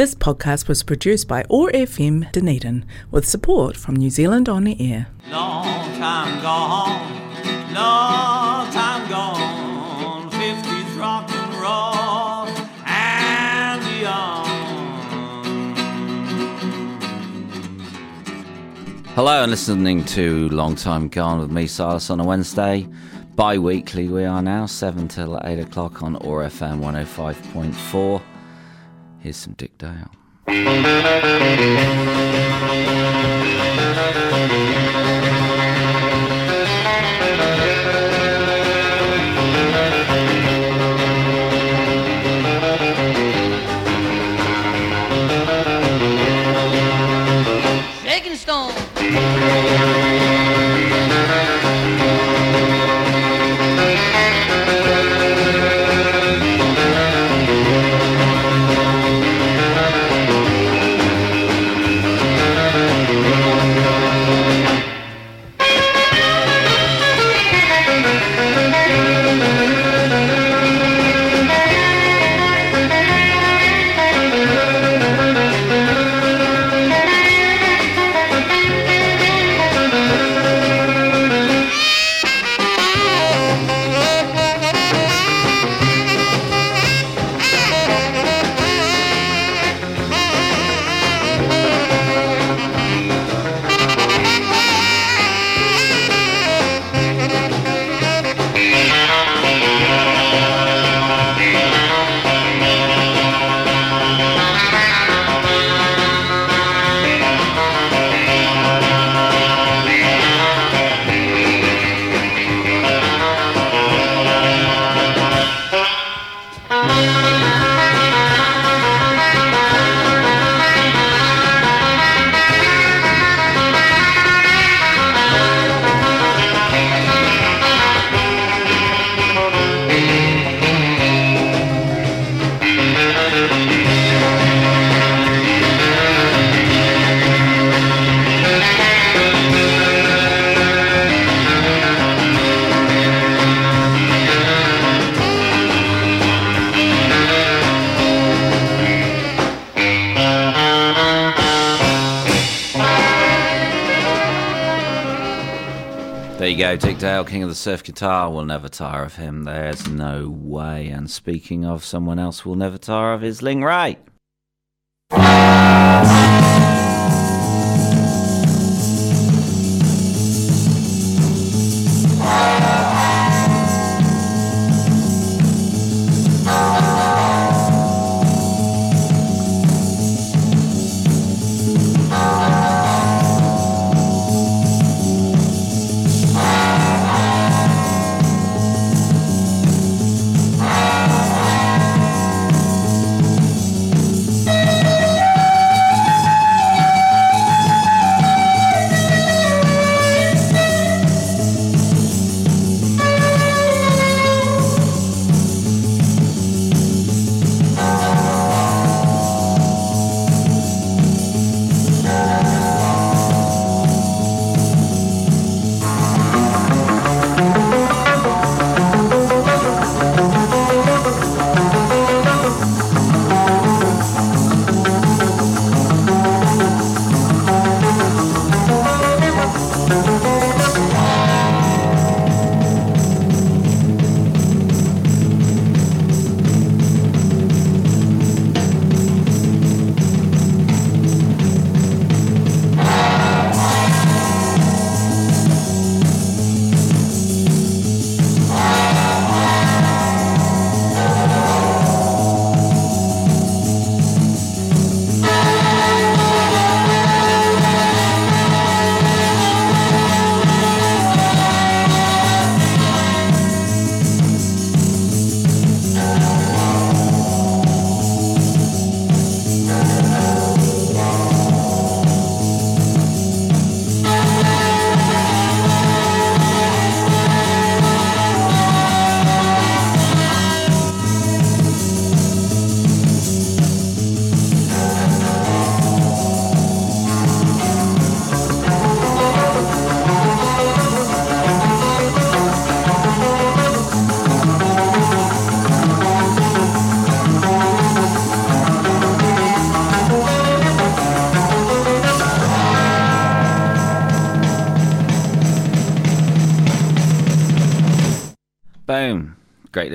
This podcast was produced by OAR FM Dunedin with support from New Zealand On the Air. Long time gone, long time gone, 50s rock and roll and beyond. Hello, and listening to Long Time Gone with me, Silas, on a Wednesday. Bi weekly, we are now, 7 till 8 o'clock on OAR FM 105.4. Here's some Dick Dale. King of the Surf Guitar. We'll never tire of him. There's no way. And speaking of someone else, we'll never tire of his Link Wray.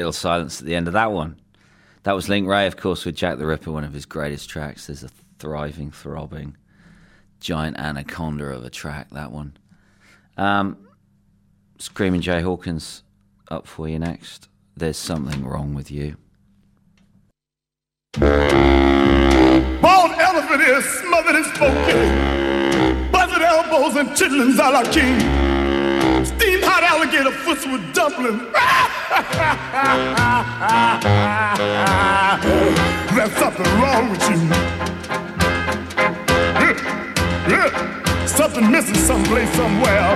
Little silence at the end of that one. That was Link Wray, of course, with Jack the Ripper, one of his greatest tracks. There's a thriving, throbbing, giant anaconda of a track, that one. Um, Screaming Jay Hawkins up for you next. There's something wrong with you. Bald elephant is smothered in smoking. Buzzard elbows and chitlins a la king. Steam hot alligator foots with dumplings. There's something wrong with you. Something missing someplace somewhere.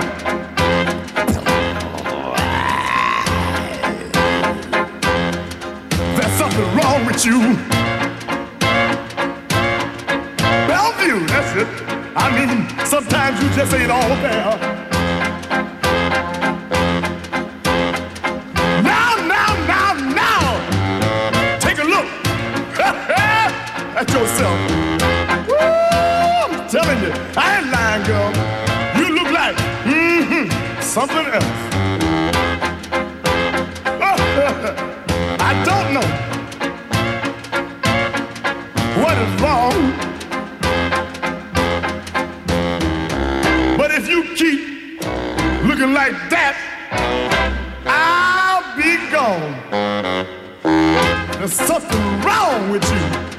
There's something wrong with you. Bellevue, that's it. I mean, sometimes you just ain't all there. At yourself. Woo, I'm telling you, I ain't lying, girl. You look like mm-hmm, something else. I don't know what is wrong. But if you keep looking like that, I'll be gone. There's something wrong with you.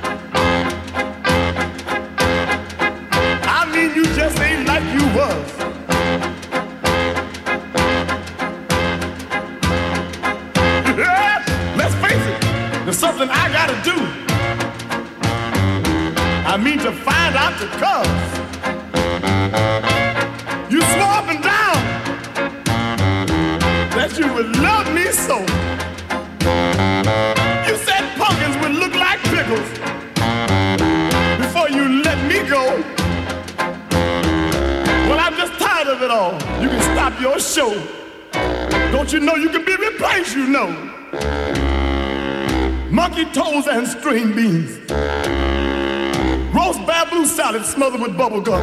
Mean to find out the cause. You swore up and down that you would love me so. You said pumpkins would look like pickles before you let me go. Well, I'm just tired of it all. You can stop your show. Don't you know you can be replaced, you know? Monkey toes and string beans. Roast bamboo salad smothered with bubble gum.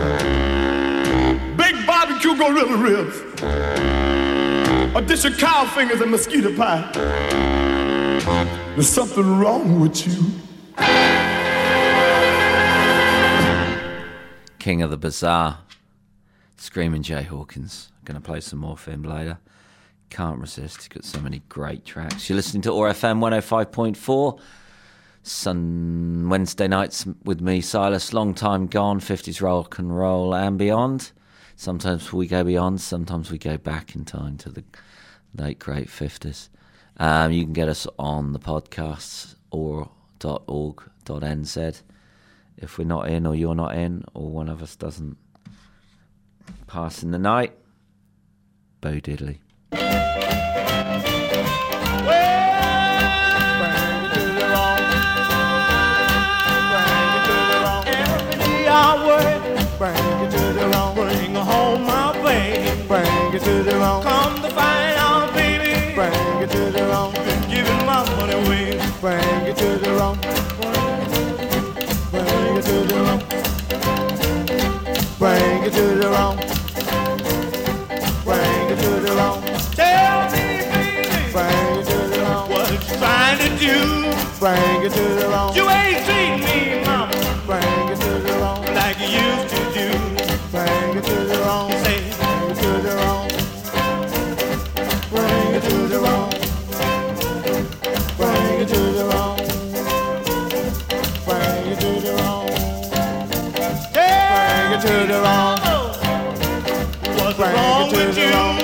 Baked barbecue gorilla ribs. A dish of cow fingers and mosquito pie. There's something wrong with you. King of the Bazaar. Screaming Jay Hawkins. Gonna play some more for later. Can't resist. He's got so many great tracks. You're listening to OAR FM 105.4. Sun Wednesday nights with me, Silas. Long time gone, 50s rock and roll and beyond. Sometimes we go beyond, sometimes we go back in time to the late great 50s. Um, you can get us on the podcasts or .org.nz. If we're not in, or you're not in, or one of us doesn't pass in the night, Bo Diddley. Bring it to the wrong. Bring home my baby. Bring it to the wrong. Come to find out, baby. Bring it to the wrong. Been giving my money away. Bring it to the wrong. Bring it to the wrong. Bring it to the wrong. Bring it to the wrong. Tell me, baby. Bring it to the wrong. What you trying to do? Bring it to the wrong. You wrong it to you? wrong.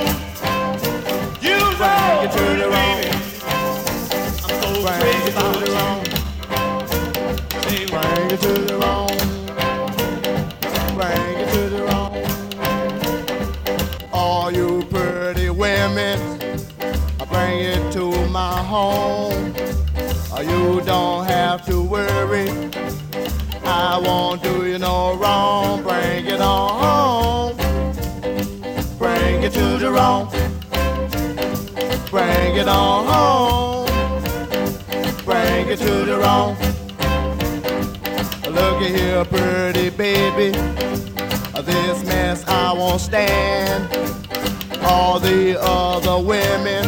You Bring it to the wrong. I'm so Bring crazy it to about the you. wrong. Say, Bring it to the wrong. Bring it to the wrong. All you pretty women, I bring it to my home. You don't wrong. Bring it on home. Bring it to the wrong. Looky here, pretty baby. This mess I won't stand. All the other women,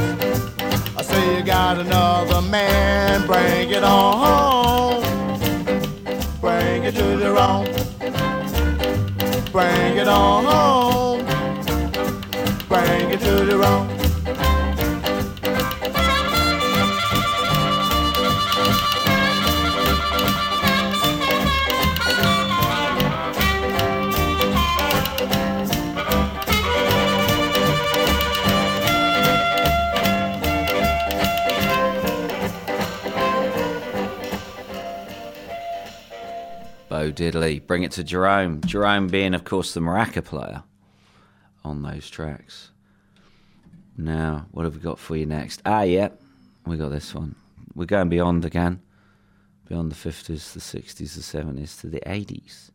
I say you got another man. Bring it on home. Bring it to the wrong. Bring it on home. To wrong. Bo Diddley. Bring it to Jerome. Jerome being, of course, the maraca player on those tracks. Now, what have we got for you next? Ah, yeah, we got this one. We're going beyond again, beyond the 50s, the 60s, the 70s to the 80s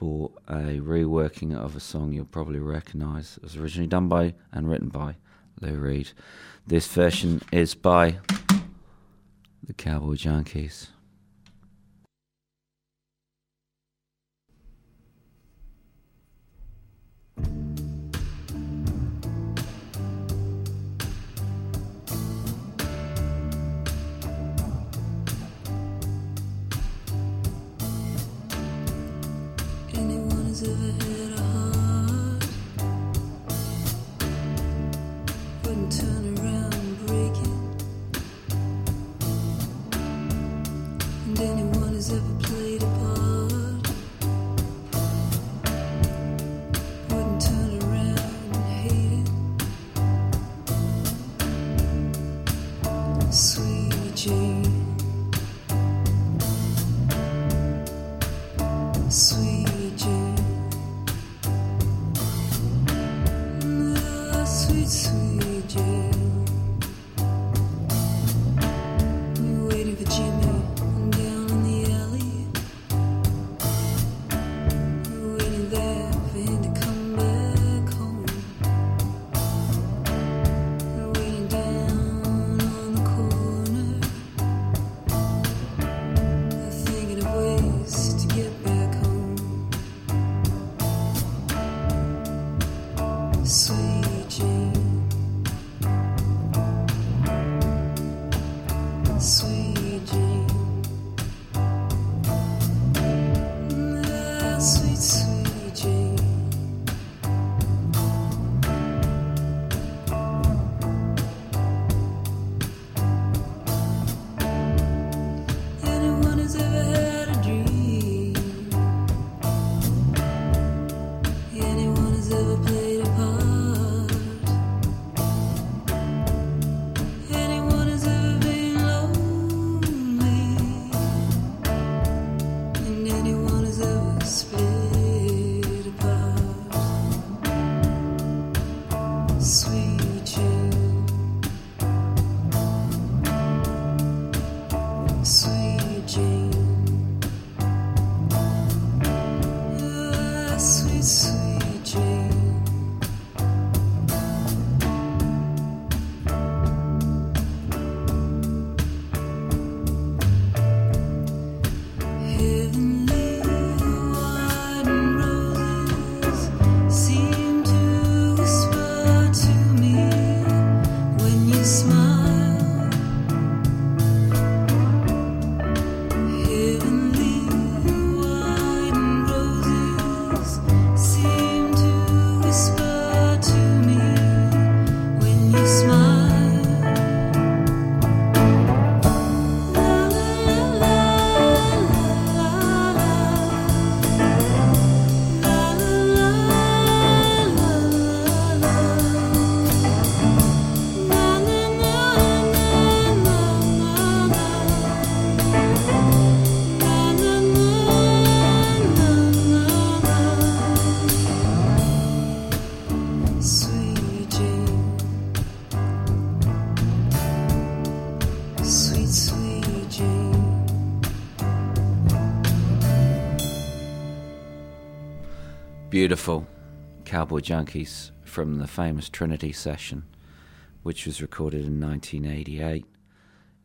for a reworking of a song you'll probably recognise. It was originally done by and written by Lou Reed. This version is by the Cowboy Junkies. Anyone who's sweet Cowboy Junkies from the famous Trinity session, which was recorded in 1988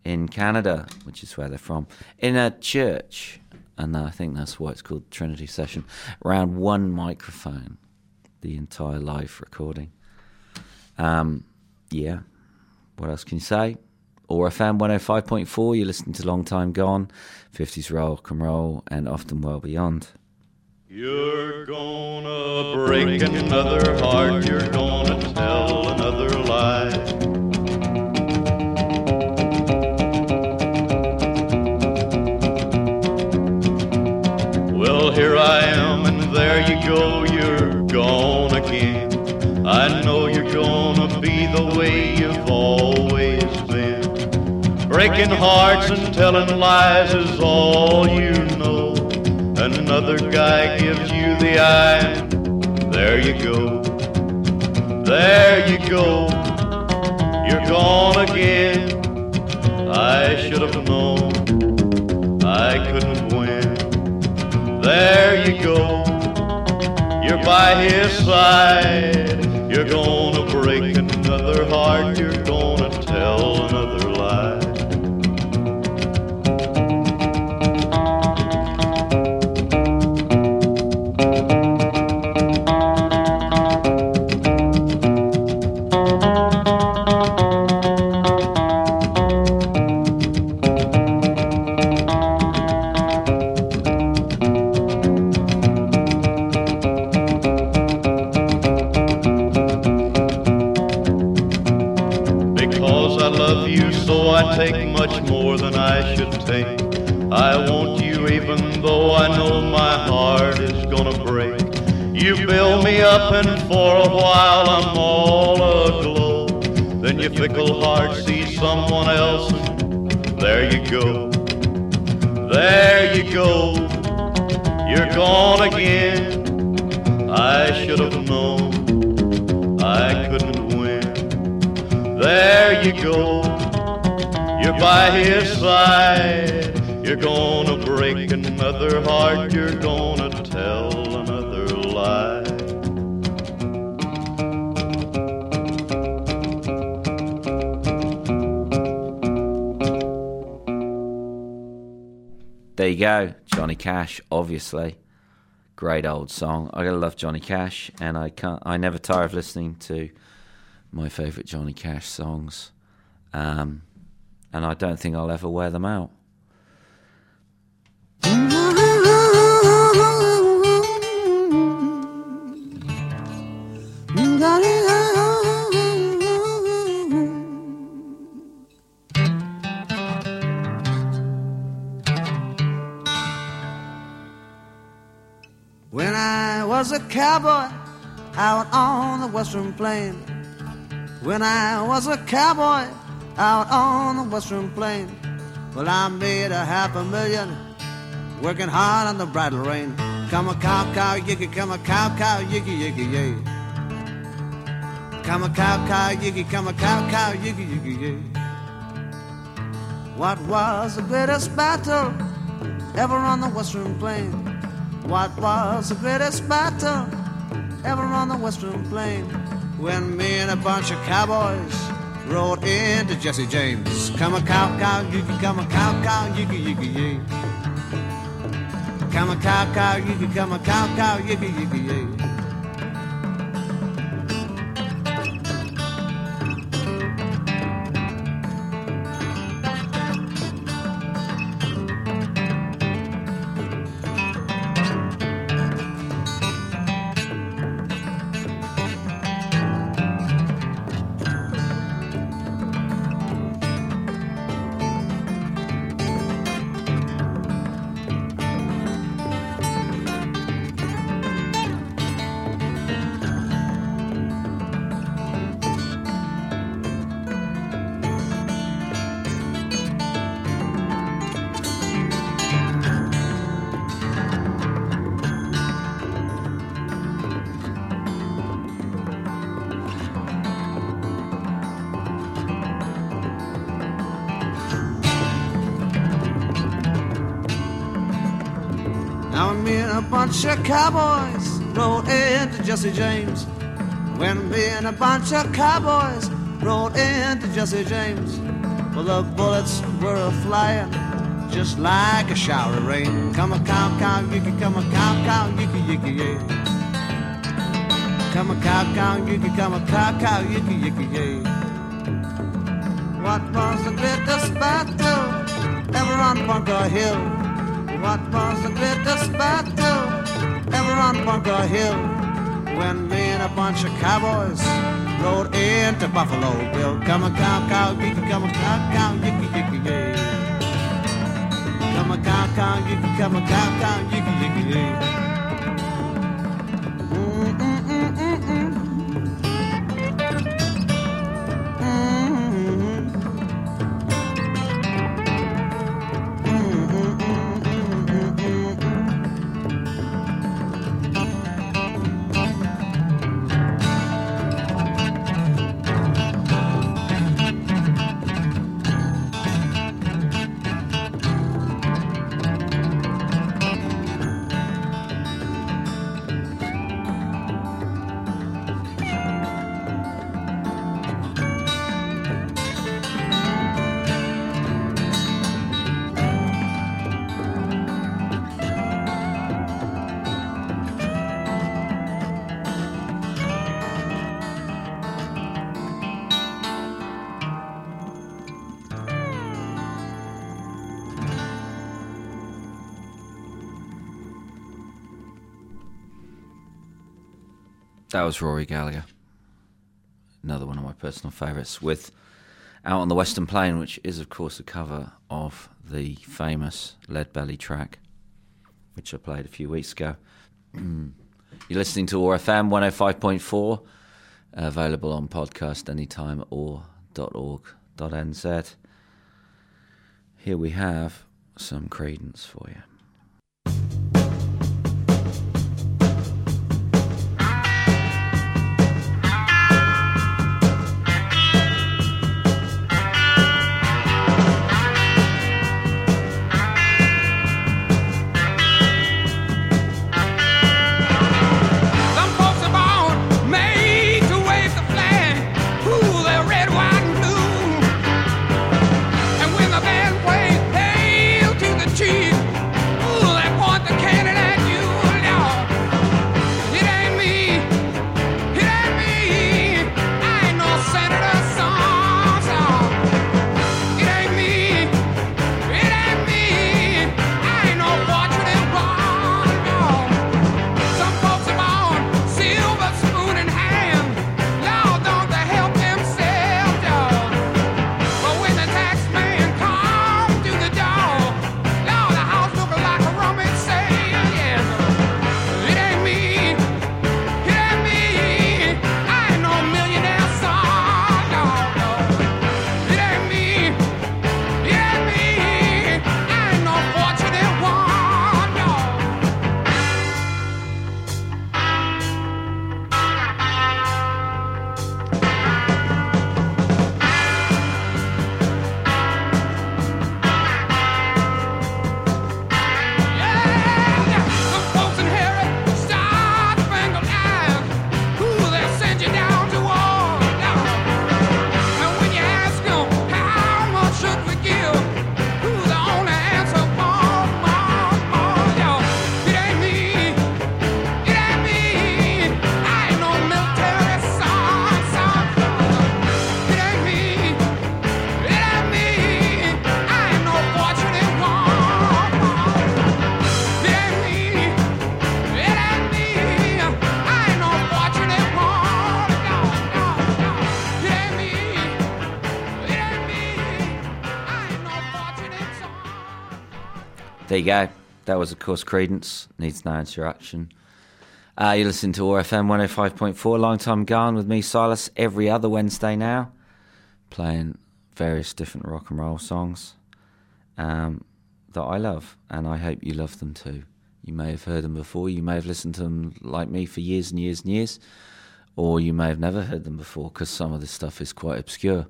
in Canada, which is where they're from, in a church. And I think that's why it's called Trinity session. Around one microphone, the entire live recording. Um, yeah, what else can you say? OAR FM 105.4. You're listening to Long Time Gone, 50s rock and roll, and often well beyond. You're gonna break another heart, you're gonna tell another lie. Well, here I am, and there you go, you're gone again. I know you're gonna be the way you've always been. Breaking hearts and telling lies is all you know. Another guy gives you the eye, there you go. There you go, you're gone again. I should have known I couldn't win. There you go, you're by his side. You're gonna break another heart, you're gonna tell another and for a while I'm all aglow. Then your fickle heart sees someone else, and there you go. There you go. You're gone again. I should have known I couldn't win. There you go. You're by his side. You're gonna break another heart. You're gonna There you go, Johnny Cash, obviously. Great old song. I gotta love Johnny Cash, and I can't. I never tire of listening to my favourite Johnny Cash songs, um, and I don't think I'll ever wear them out. Was a cowboy out on the western plain. When I was a cowboy out on the western plain. Well, I made a half a million working hard on the bridle rein. Come a cow, cow, yicky, come a cow, cow, yicky, yicky, yay. Come a cow, cow, yicky, come a cow, cow, yicky, yicky, yay. What was the greatest battle ever on the western plain? What was the greatest battle ever on the western plain? When me and a bunch of cowboys rode into Jesse James. Come a cow, cow, yicky, come a cow, cow, yicky, yicky, yay. Come a cow, cow, yicky, come a cow, cow, yicky, yay. Now bunch of cowboys rode into Jesse James. When me and a bunch of cowboys rode into Jesse James. Well, the bullets were a flying just like a shower of rain. Come a cow, cow, yicky, come a cow, cow, yicky, yicky, yay. Come a cow, cow, yicky, come a cow, cow, yicky, yicky, yay. What was the greatest battle ever on Bunker Hill? What was the greatest battle ever on Bunker Hill? When me and a bunch of cowboys rode into Buffalo Bill. Come a cow, cow, yicky, come a cow, cow, yicky, yicky, yay. Come a cow, cow, yicky, come a cow, cow, yicky, yicky, yay. That was Rory Gallagher. Another one of my personal favourites with Out on the Western Plain, which is, of course, a cover of the famous Lead Belly track, which I played a few weeks ago. You're listening to OAR FM 105.4, available on podcast anytime or .org.nz. Here we have some Creedence for you. There you go. That was, of course, Creedence. Needs no introduction. Uh, you listen to OAR FM 105.4, Long Time Gone with me, Silas, every other Wednesday now, playing various different rock and roll songs um, that I love, and I hope you love them too. You may have heard them before, you may have listened to them like me for years and years and years, or you may have never heard them before because some of this stuff is quite obscure.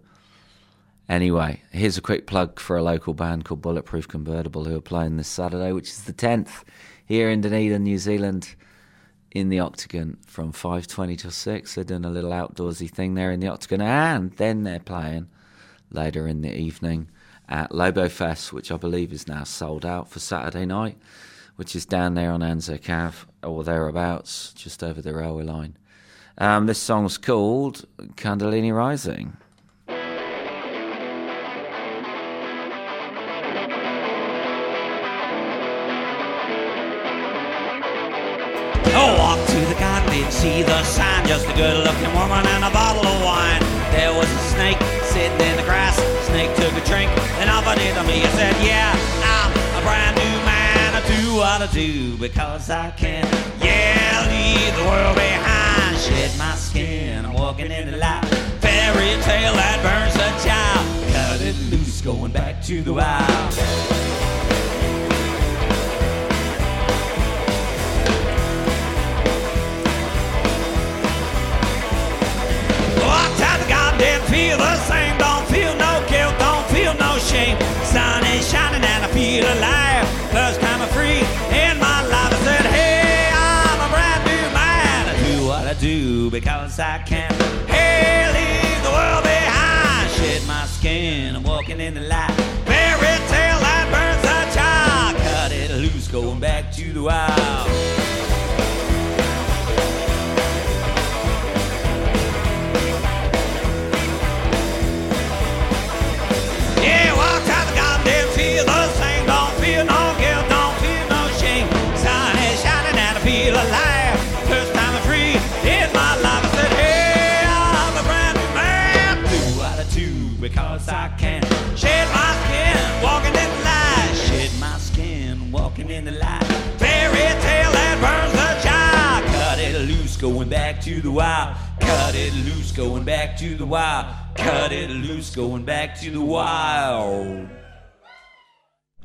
Anyway, here's a quick plug for a local band called Bulletproof Convertible who are playing this Saturday, which is the 10th, here in Dunedin, New Zealand, in the Octagon from 5.20 till 6. They're doing a little outdoorsy thing there in the Octagon, and then they're playing later in the evening at Lobo Fest, which I believe is now sold out for Saturday night, which is down there on Anzac Ave or thereabouts, just over the railway line. Um, this song's called Kundalini Rising. See the sign. Just a good looking woman and a bottle of wine. There was a snake sitting in the grass. Snake took a drink and offered it to me. I said, Yeah, I'm a brand new man. I do what I do because I can. Yeah, leave the world behind. Shed my skin. I'm walking in the light. Fairy tale that burns a child. Cut it loose, going back to the wild. Feel the same. Don't feel no guilt, don't feel no shame. Sun is shining and I feel alive. First time I'm free in my life. I said, Hey, I'm a brand new man. I do what I do because I can. Hey, leave the world behind. Shed my skin. I'm walking in the light. Fairy tale that burns a child. Cut it loose, going back to the wild. The wild. Cut it loose, going back to the wild. Cut it loose, going back to the wild.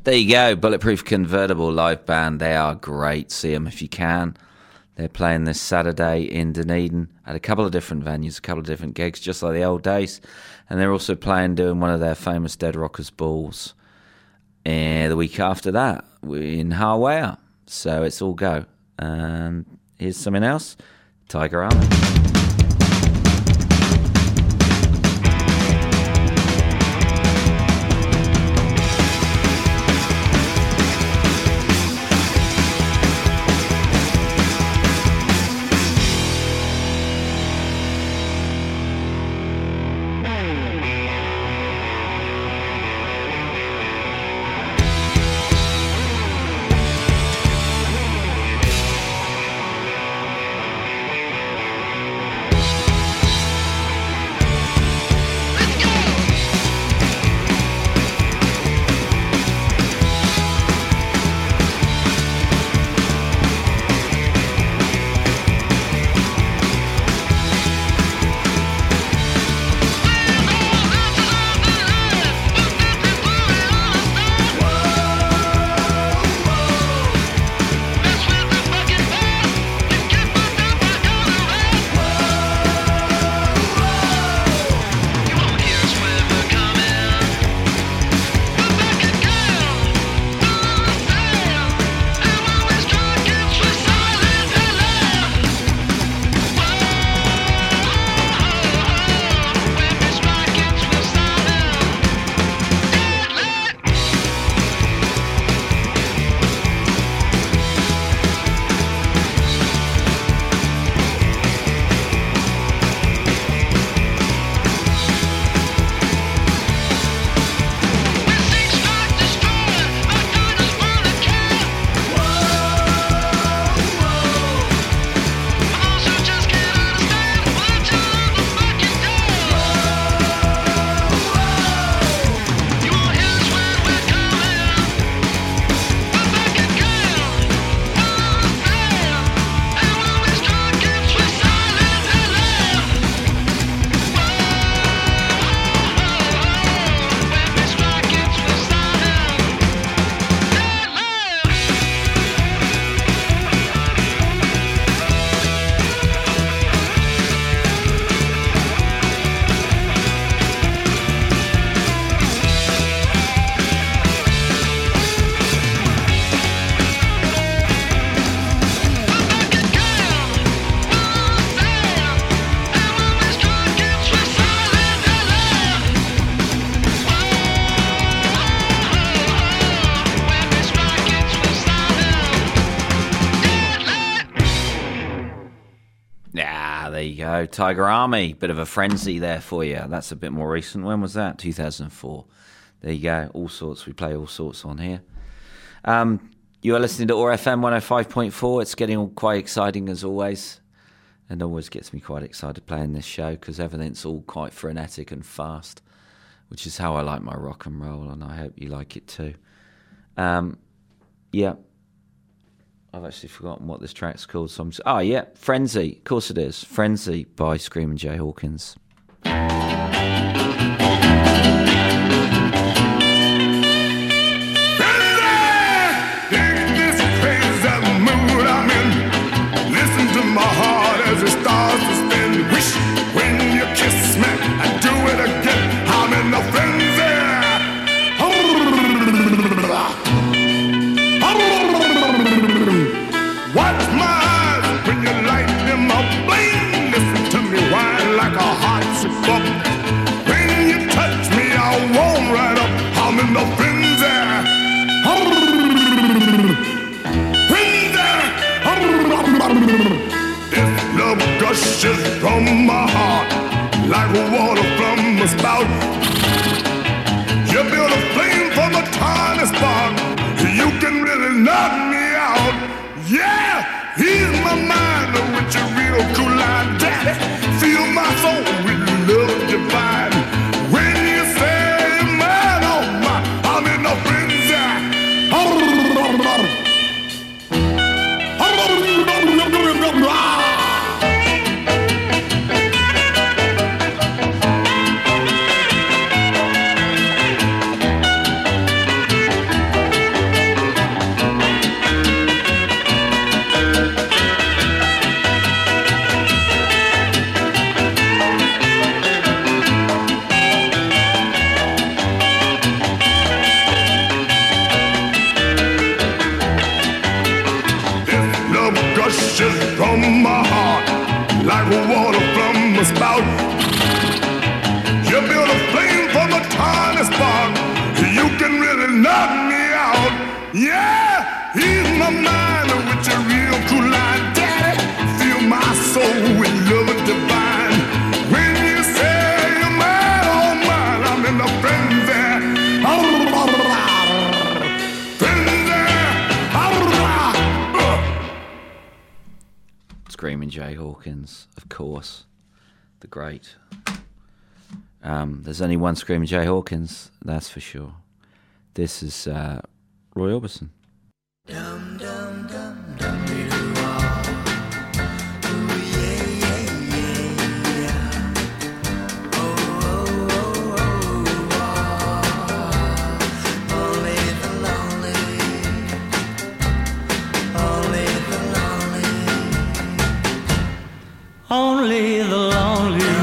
There you go, Bulletproof Convertible live band. They are great. See them if you can. They're playing this Saturday in Dunedin at a couple of different venues, a couple of different gigs, just like the old days. And they're also playing, doing one of their famous Dead Rockers balls uh, the week after that in Hawaii. So it's all go. Um, here's something else Tiger Army. Tiger Army, bit of a frenzy there for you. That's a bit more recent. When was that? 2004. There you go. All sorts. We play all sorts on here. Um, You are listening to OAR FM 105.4. It's getting quite exciting as always. And always gets me quite excited playing this show because everything's all quite frenetic and fast, which is how I like my rock and roll, and I hope you like it too. Um, yeah. I've actually forgotten what this track's called. So I'm just, oh, yeah, Frenzy. Of course it is. Frenzy by Screaming Jay Hawkins. Gushes from my heart like water from a spout. There's only one Screaming Jay Hawkins, that's for sure. This is uh, Roy Orbison. Only the lonely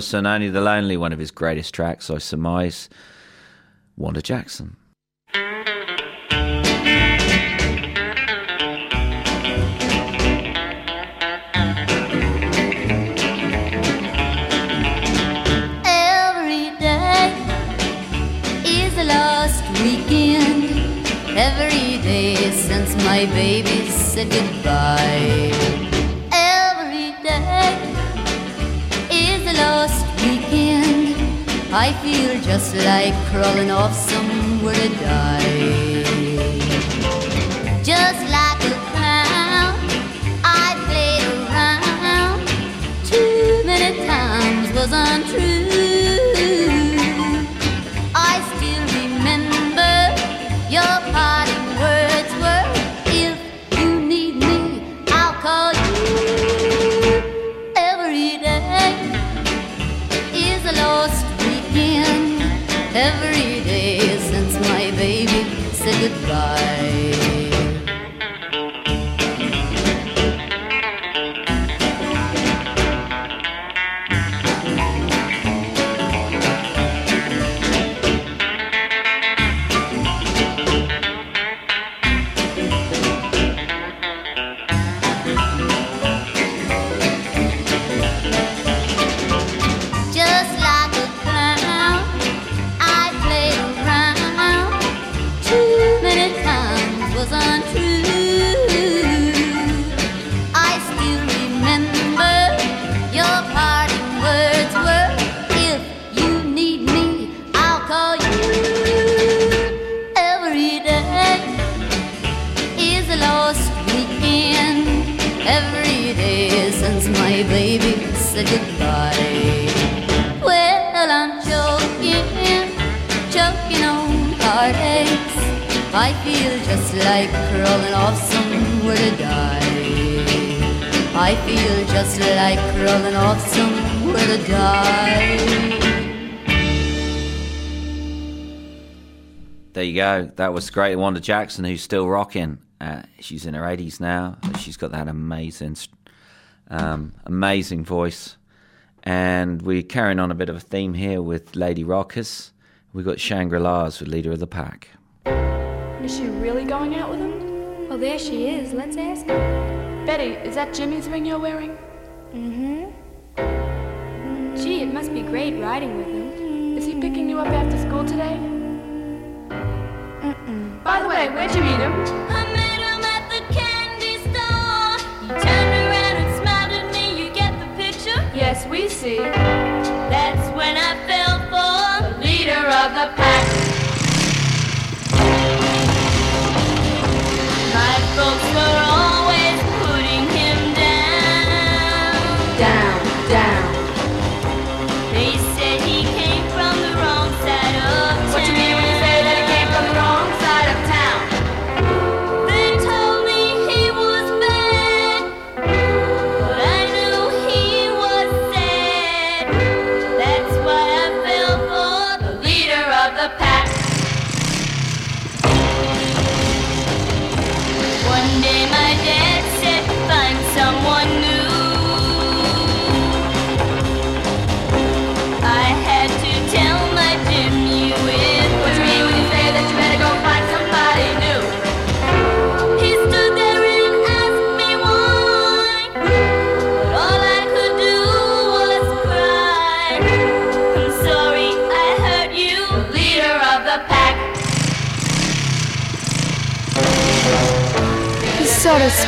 Roy Only the Lonely, one of his greatest tracks, I surmise. Wanda Jackson. Every day since my baby said goodbye. I feel just like crawling off somewhere to die. Just like a clown, I played around too many times was untrue. Go. That was great. Wanda Jackson, who's still rocking. Uh, she's in her 80s now. She's got that amazing, um, amazing voice. And we're carrying on a bit of a theme here with Lady Rockers. We've got Shangri La's with Leader of the Pack. Is she really going out with him? Well, there she is. Let's ask her. Betty, is that Jimmy's ring you're wearing? Mm-hmm. Gee, it must be great riding with him. Is he picking you up after school today? Mm-mm. By the way, where'd you meet him? I met him at the candy store. He turned around and smiled at me. You get the picture? Yes, we see. That's when I fell for the leader of the pack. My folks were always putting him down. Down, down.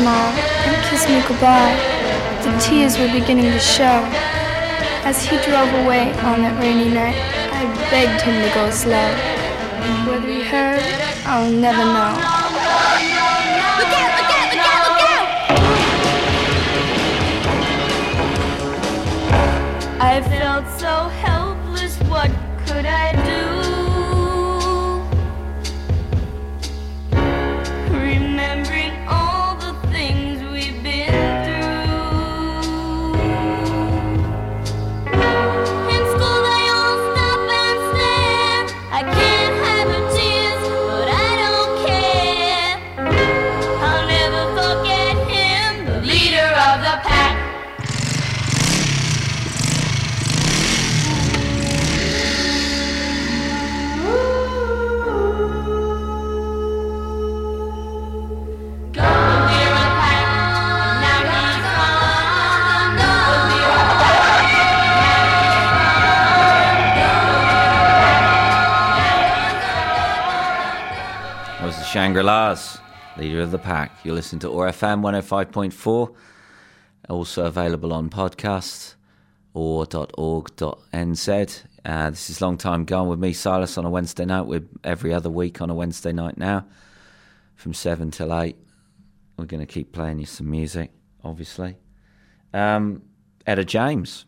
Sort of smiled and kissed me goodbye. The tears were beginning to show. As he drove away on that rainy night, I begged him to go slow. Whether he heard, I'll never know. Look out, look out, look out, look out! I felt so Bangor leader of the pack. You listen to OAR FM 105.4, also available on podcast oar.org.nz. Uh, this is Long Time Gone with me, Silas, on a Wednesday night. We're every other week on a Wednesday night now from 7 till 8. We're going to keep playing you some music, obviously. Um, Etta James.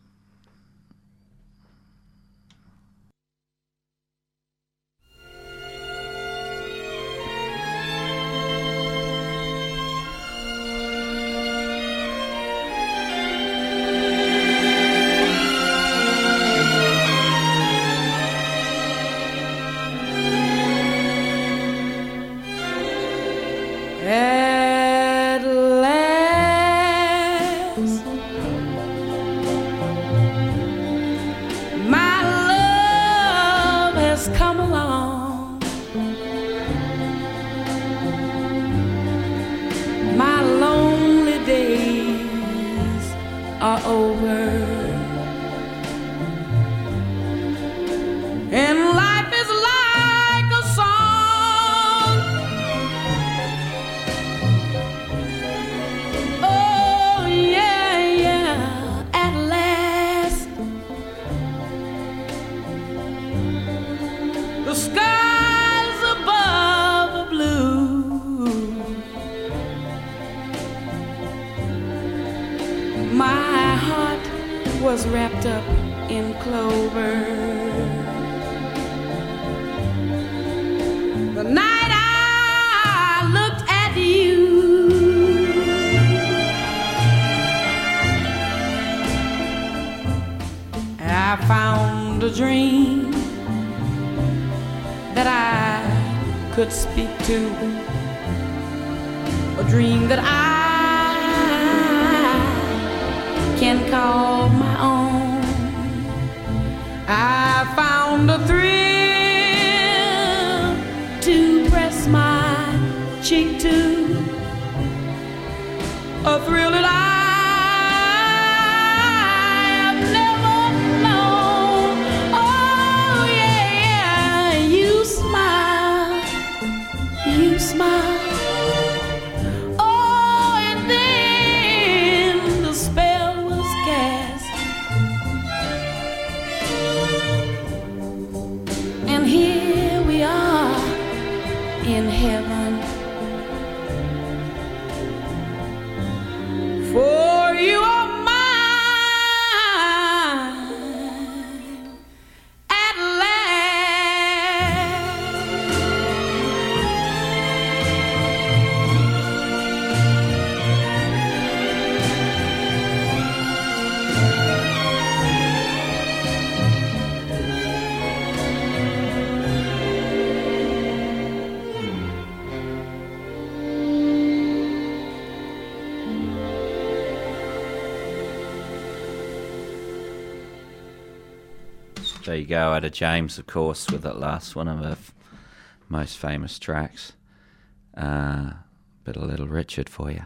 there you go. Etta James, of course, with that last one of her f- most famous tracks. Uh, bit of Little Richard for you.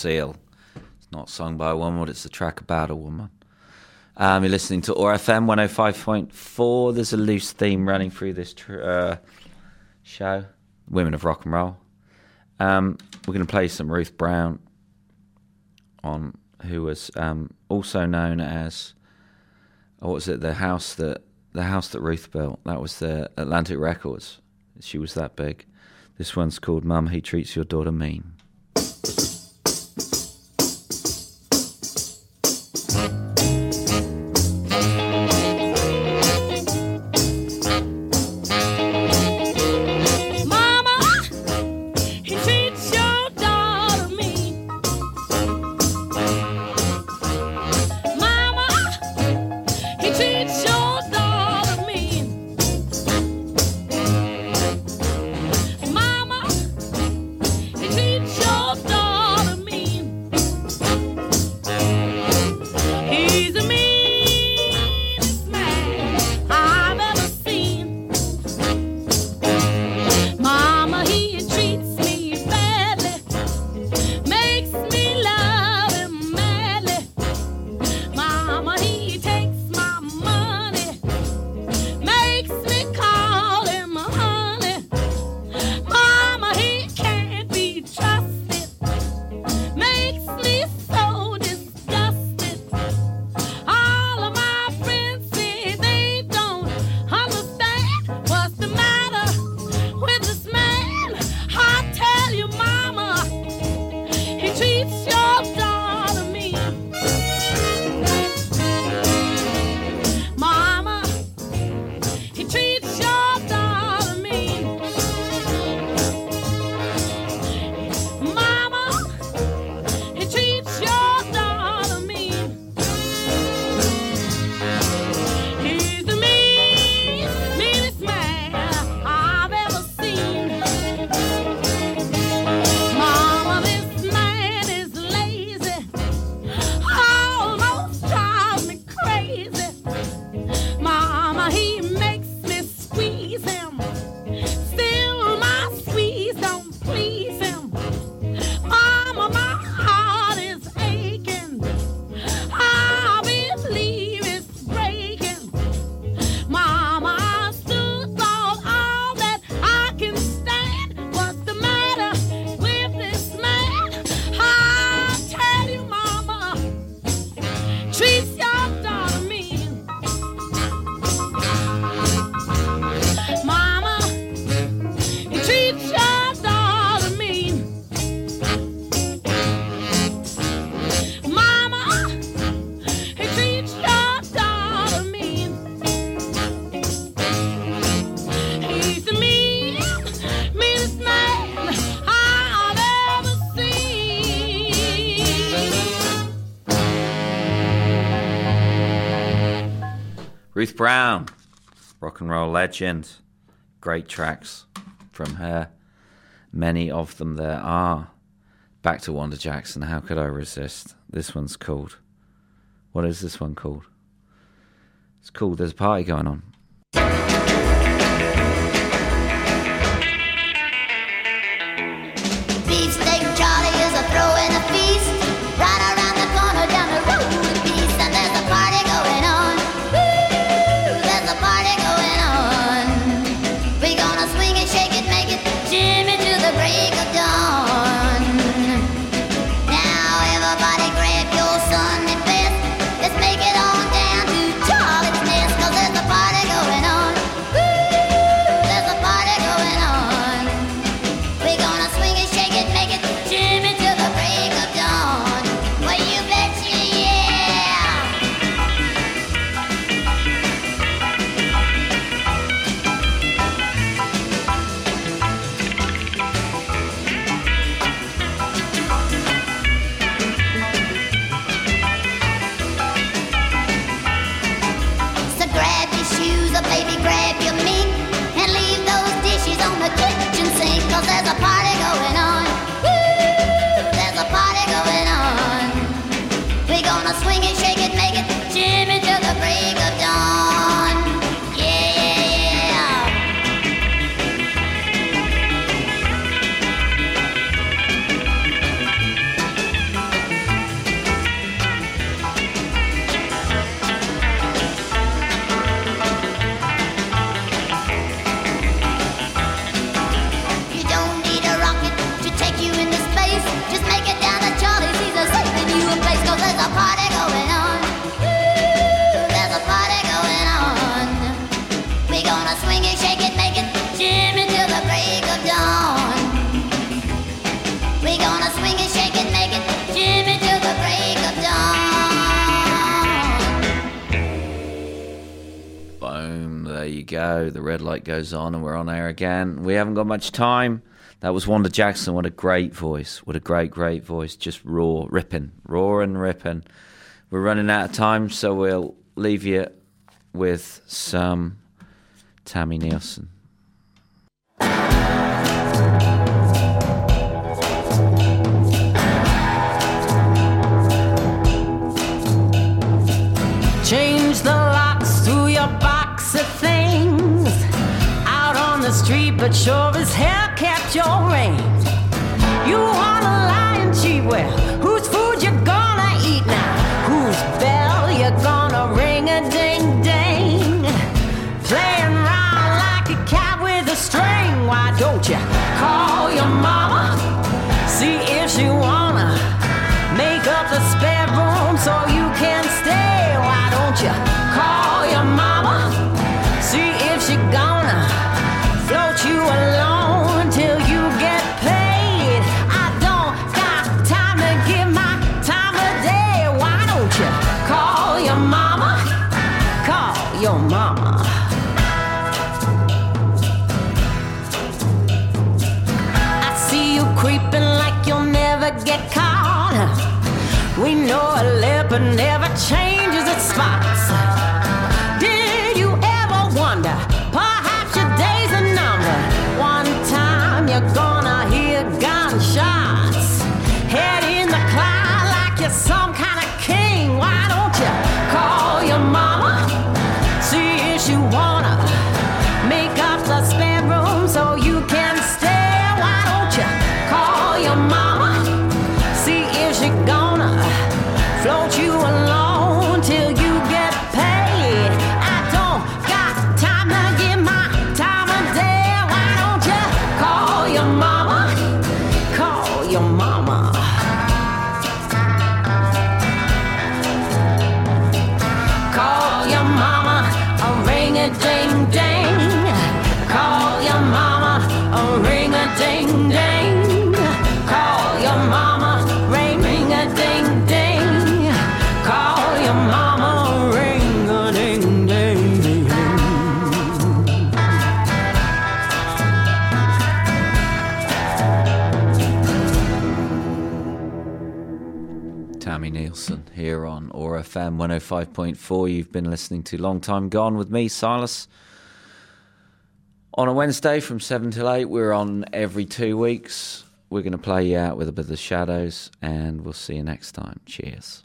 Seal. It's not sung by a woman, it's a track about a woman. Um, you're listening to OAR FM 105.4. There's a loose theme running through this tr- uh, show Women of Rock and Roll. Um, we're going to play some Ruth Brown, on who was um, also known as oh, what was it the house that the house that Ruth built that was the Atlantic Records. She was that big. This one's called "Mum, He Treats Your Daughter Mean." Ruth Brown, rock and roll legend. Great tracks from her. Many of them there are. Back to Wanda Jackson, how could I resist? This one's called. What is this one called? It's called There's a Party Going On. Goes on and we're on air again. We haven't got much time. That was Wanda Jackson. What a great voice. What a great, great voice. Just raw, ripping, and ripping. We're running out of time, so we'll leave you with some Tami Neilson. But sure as hell kept your ring. You wanna lie and cheat? Well, whose food you gonna eat now? Whose bell you gonna ring a ding ding? Playing round like a cat with a string. Why don't you call your mama? See if she wanna make up the spare room so you can stay. Why don't you call your mama? See if she gonna float alone till you get paid. I don't got time to give my time of day. Why don't you call your mama? Call your mama. I see you creeping like you'll never get caught. We know a lip and never FM 105.4. You've been listening to Long Time Gone with me, Silas. On a Wednesday from 7 till 8, we're on every two weeks. We're going to play you out with a bit of the shadows, and we'll see you next time. Cheers.